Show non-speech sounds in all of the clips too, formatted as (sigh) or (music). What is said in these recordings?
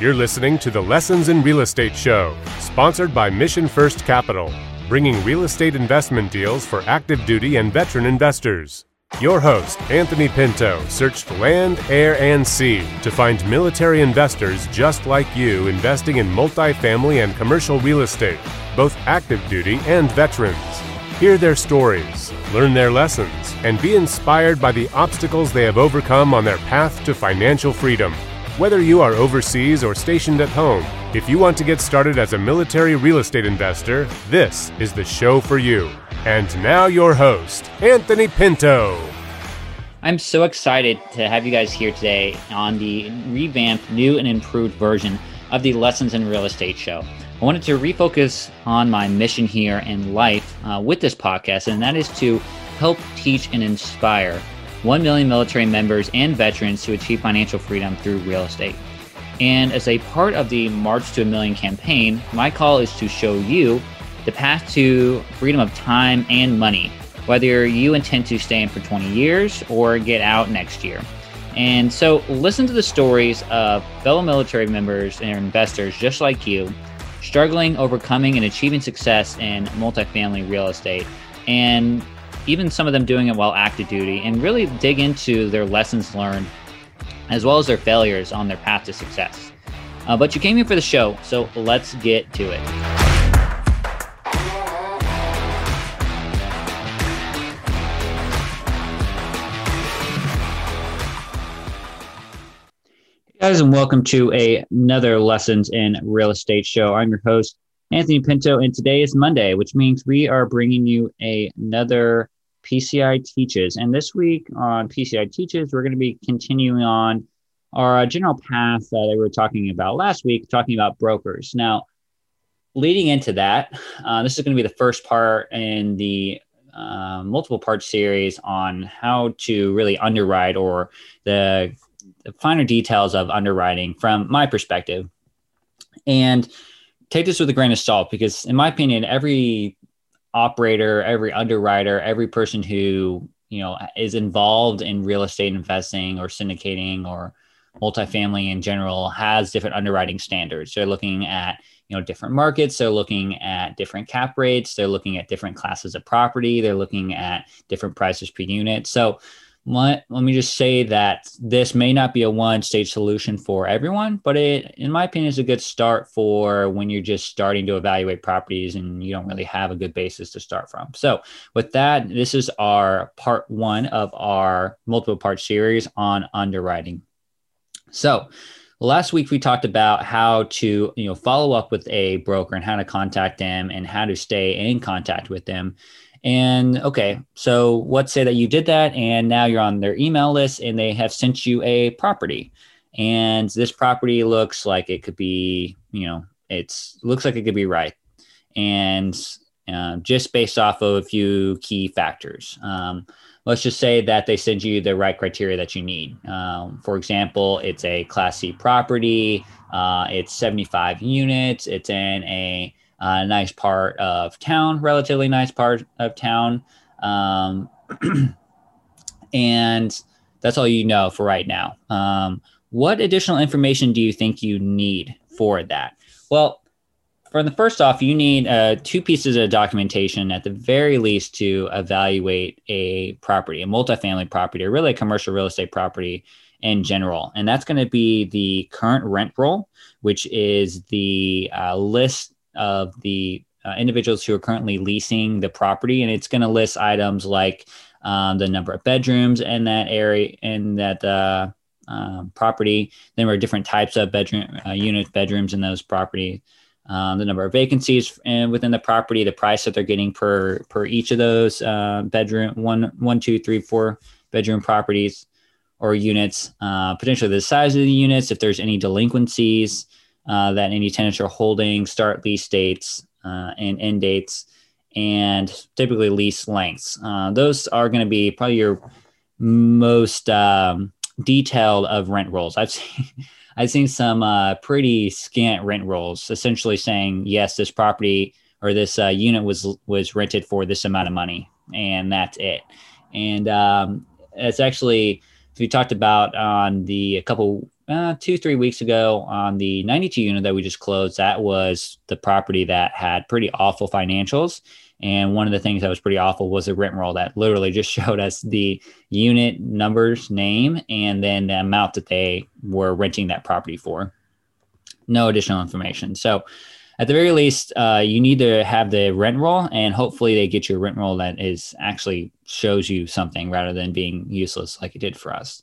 You're listening to the Lessons in Real Estate Show, sponsored by Mission First Capital, bringing real estate investment deals for active duty and veteran investors. Your host, Anthony Pinto, searched land, air, and sea to find military investors just like you investing in multifamily and commercial real estate, both active duty and veterans. Hear their stories, learn their lessons, and be inspired by the obstacles they have overcome on their path to financial freedom. Whether you are overseas or stationed at home, if you want to get started as a military real estate investor, this is the show for you. And now, your host, Anthony Pinto. I'm so excited to have you guys here today on the revamped, new, and improved version of the Lessons in Real Estate show. I wanted to refocus on my mission here in life uh, with this podcast, and that is to help teach and inspire 1 million military members and veterans to achieve financial freedom through real estate. And as a part of the March to a Million campaign, my call is to show you the path to freedom of time and money, whether you intend to stay in for 20 years or get out next year. And so, listen to the stories of fellow military members and investors just like you, struggling, overcoming, and achieving success in multifamily real estate. And even some of them doing it while active duty, and really dig into their lessons learned as well as their failures on their path to success. Uh, but you came here for the show, so let's get to it. guys, and welcome to a, another Lessons in Real Estate show. I'm your host, Anthony Pinto, and today is Monday, which means we are bringing you a, another PCI Teaches. And this week on PCI Teaches, we're going to be continuing on our uh, general path that we were talking about last week, talking about brokers. Now, leading into that, uh, this is going to be the first part in the uh, multiple part series on how to really underwrite or the, the finer details of underwriting from my perspective. And take this with a grain of salt because, in my opinion, every operator, every underwriter, every person who you know is involved in real estate investing or syndicating or multifamily in general has different underwriting standards. They're looking at you know different markets. They're looking at different cap rates. They're looking at different classes of property. They're looking at different prices per unit. So let, let me just say that this may not be a one stage solution for everyone, but it, in my opinion, is a good start for when you're just starting to evaluate properties and you don't really have a good basis to start from. So, with that, this is our part one of our multiple part series on underwriting. So, last week we talked about how to you know follow up with a broker and how to contact them and how to stay in contact with them and okay, so let's say that you did that and now you're on their email list and they have sent you a property. And this property looks like it could be, you know, it's looks like it could be right. And uh, just based off of a few key factors. Um, let's just say that they send you the right criteria that you need. Um, for example, it's a Class C property, uh, it's 75 units, it's in a a nice part of town, relatively nice part of town. Um, (clears throat) and that's all you know for right now. Um, what additional information do you think you need for that? Well, for the first off, you need uh, two pieces of documentation at the very least to evaluate a property, a multifamily property, or really a commercial real estate property in general. And that's going to be the current rent roll, which is the uh, list of the uh, individuals who are currently leasing the property, and it's going to list items like um, the number of bedrooms in that area in that uh, um, property. Then there are different types of bedroom uh, units, bedrooms in those properties. Um, the number of vacancies and within the property, the price that they're getting per per each of those uh, bedroom one one two three four bedroom properties or units. Uh, potentially the size of the units, if there's any delinquencies, uh, that any tenants are holding, start lease dates uh, and end dates, and typically lease lengths. Uh, those are going to be probably your most um, detailed of rent rolls. I've (laughs) seen. I've seen some uh, pretty scant rent rolls, essentially saying yes, this property or this uh, unit was was rented for this amount of money, and that's it. And um, it's actually we talked about on the a couple uh, two, three weeks ago on the 92 unit that we just closed. That was the property that had pretty awful financials. And one of the things that was pretty awful was a rent roll that literally just (laughs) showed us the unit numbers, name, and then the amount that they were renting that property for. No additional information. So, at the very least, uh, you need to have the rent roll, and hopefully, they get you a rent roll that is actually shows you something rather than being useless like it did for us.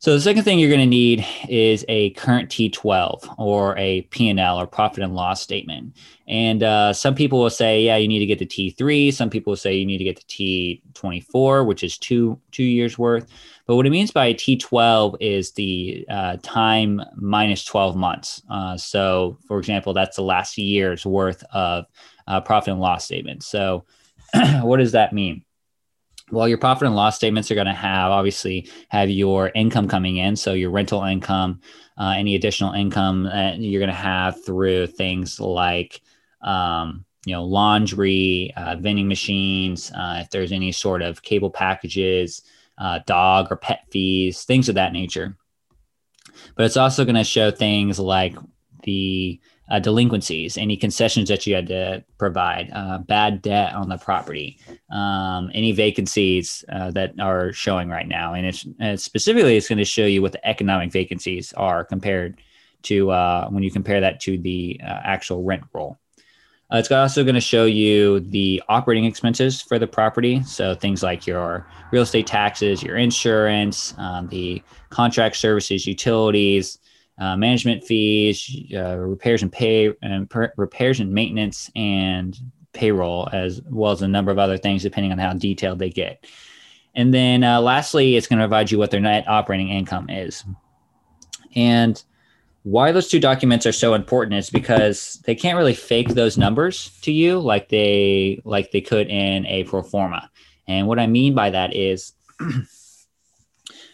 So the second thing you're going to need is a current T12 or a P&L or profit and loss statement. And uh, some people will say, yeah, you need to get the T3. Some people will say you need to get the T24, which is two two years worth. But what it means by T12 is the uh, time minus 12 months. Uh, so, for example, that's the last year's worth of uh, profit and loss statement. So, (clears throat) what does that mean? Well your profit and loss statements are going to have obviously have your income coming in. So your rental income uh, any additional income that you're going to have through things like um, you know laundry uh, vending machines uh, if there's any sort of cable packages uh, dog or pet fees things of that nature. But it's also going to show things like the uh, delinquencies, any concessions that you had to provide, uh, bad debt on the property, um, any vacancies uh, that are showing right now. And it's specifically, it's going to show you what the economic vacancies are compared to uh, when you compare that to the uh, actual rent roll. Uh, it's also going to show you the operating expenses for the property. So things like your real estate taxes, your insurance, um, the contract services, utilities, uh, management fees, uh, repairs and pay, and per- repairs and maintenance, and payroll, as well as a number of other things, depending on how detailed they get. And then uh, lastly, it's going to provide you what their net operating income is. And why those two documents are so important is because they can't really fake those numbers to you like they like they could in a pro forma. And what I mean by that is (clears throat)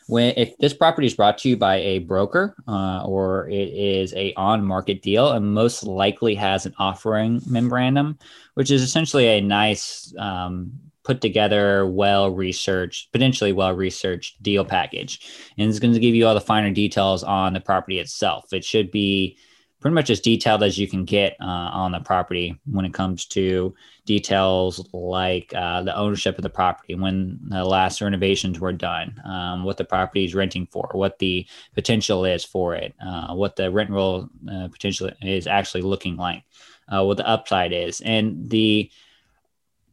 when if this property is brought to you by a broker uh, or it is a on market deal and most likely has an offering memorandum which is essentially a nice um, put together well researched potentially well researched deal package. And it's going to give you all the finer details on the property itself. It should be pretty much as detailed as you can get uh, on the property when it comes to details like uh, the ownership of the property, when the last renovations were done, um, what the property is renting for, what the potential is for it, uh, what the rent roll uh, potential is actually looking like, uh, what the upside is, and the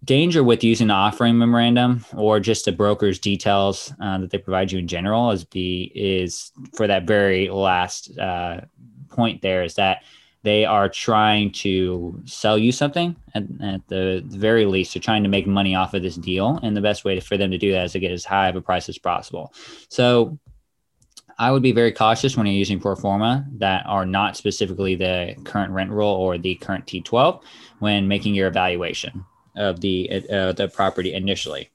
danger with using the offering memorandum or just the broker's details uh, that they provide you in general is the is for that very last uh, point there is that they are trying to sell you something at, at the, very least. They're trying to make money off of this deal and the best way for them to do that is to get as high of a price as possible. So i would be very cautious when you're using pro forma that are not specifically the current rent roll or the current t12 when making your evaluation of the uh, the property initially.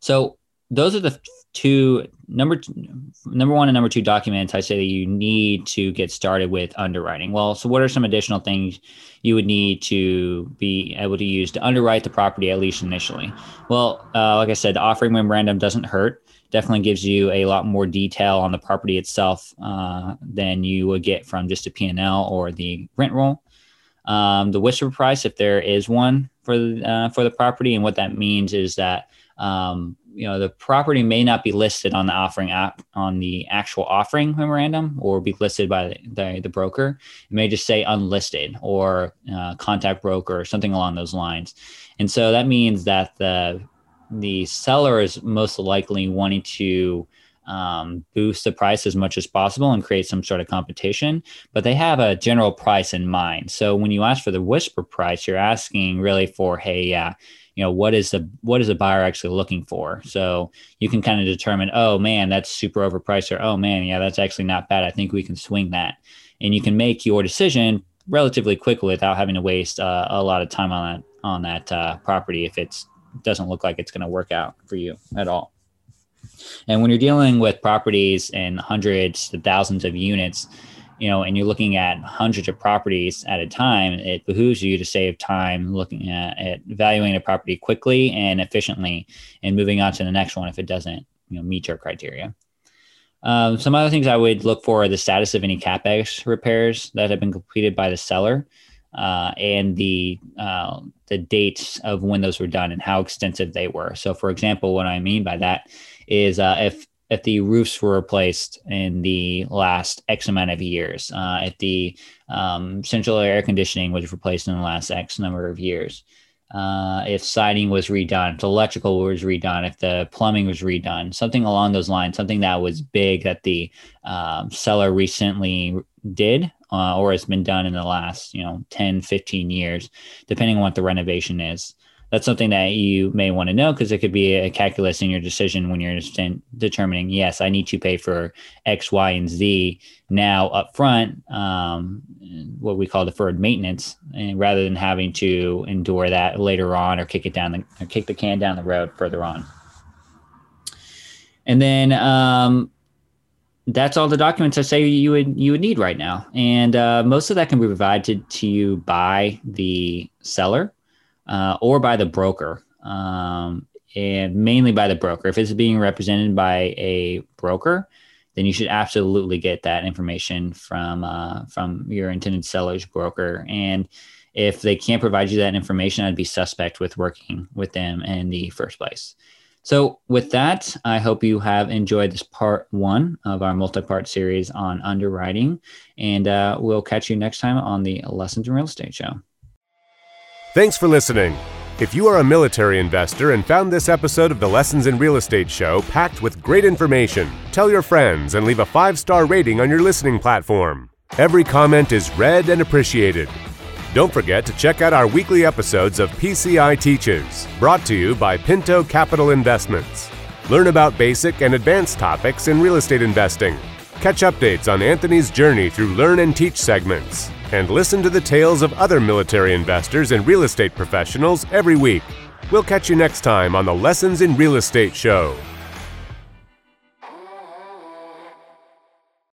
So those are the two number number one and number two documents i say that you need to get started with underwriting. Well so what are some additional things you would need to be able to use to underwrite the property at least initially? Well uh, like i said the offering memorandum doesn't hurt. Definitely gives you a lot more detail on the property itself uh, than you would get from just a p&l or the rent roll. Um, the whisper price if there is one for, uh, for the property and what that means is that um, you know the property may not be listed on the offering app on the actual offering memorandum or be listed by the, the, the broker it may just say unlisted or uh, contact broker or something along those lines and so that means that the the seller is most likely wanting to um, boost the price as much as possible and create some sort of competition, but they have a general price in mind. So when you ask for the whisper price, you're asking really for, hey, yeah, you know what is the what is a buyer actually looking for? So you can kind of determine oh man that's super overpriced or oh man yeah that's actually not bad. I think we can swing that. And you can make your decision relatively quickly without having to waste uh, a lot of time on that on that uh, property if it doesn't look like it's going to work out for you at all. And when you're dealing with properties and hundreds to thousands of units you know, and you're looking at hundreds of properties at a time, it behooves you to save time looking at, at evaluating a property quickly and efficiently and moving on to the next one if it doesn't, you know, meet your criteria. Um, some other things I would look for are the status of any capex repairs that have been completed by the seller, uh, and the uh, the dates of when those were done and how extensive they were. So, for example, what I mean by that is uh, if if the roofs were replaced in the last X amount of years, uh, if the um, central air conditioning was replaced in the last X number of years, uh, if siding was redone, if electrical was redone, if the plumbing was redone, something along those lines, something that was big that the um, seller recently did uh, or has been done in the last, you know, 10, 15 years, depending on what the renovation is that's something that you may want to know because it could be a calculus in your decision when you're determining yes i need to pay for x y and z now up front um, what we call deferred maintenance and rather than having to endure that later on or kick it down the or kick the can down the road further on. And then um, that's all the documents I say you would you would need right now, and uh, most of that can be provided to you by the seller uh, or by the broker, um, and mainly by the broker. If it's being represented by a broker, then you should absolutely get that information from uh, from your intended seller's broker. And if they can't provide you that information, I'd be suspect with working with them in the first place. So, with that, I hope you have enjoyed this part one of our multi part series on underwriting. And uh, we'll catch you next time on the Lessons in Real Estate show. Thanks for listening. If you are a military investor and found this episode of the Lessons in Real Estate show packed with great information, tell your friends and leave a five star rating on your listening platform. Every comment is read and appreciated. Don't forget to check out our weekly episodes of PCI Teaches, brought to you by Pinto Capital Investments. Learn about basic and advanced topics in real estate investing. Catch updates on Anthony's journey through Learn and Teach segments and listen to the tales of other military investors and real estate professionals every week. We'll catch you next time on the Lessons in Real Estate Show.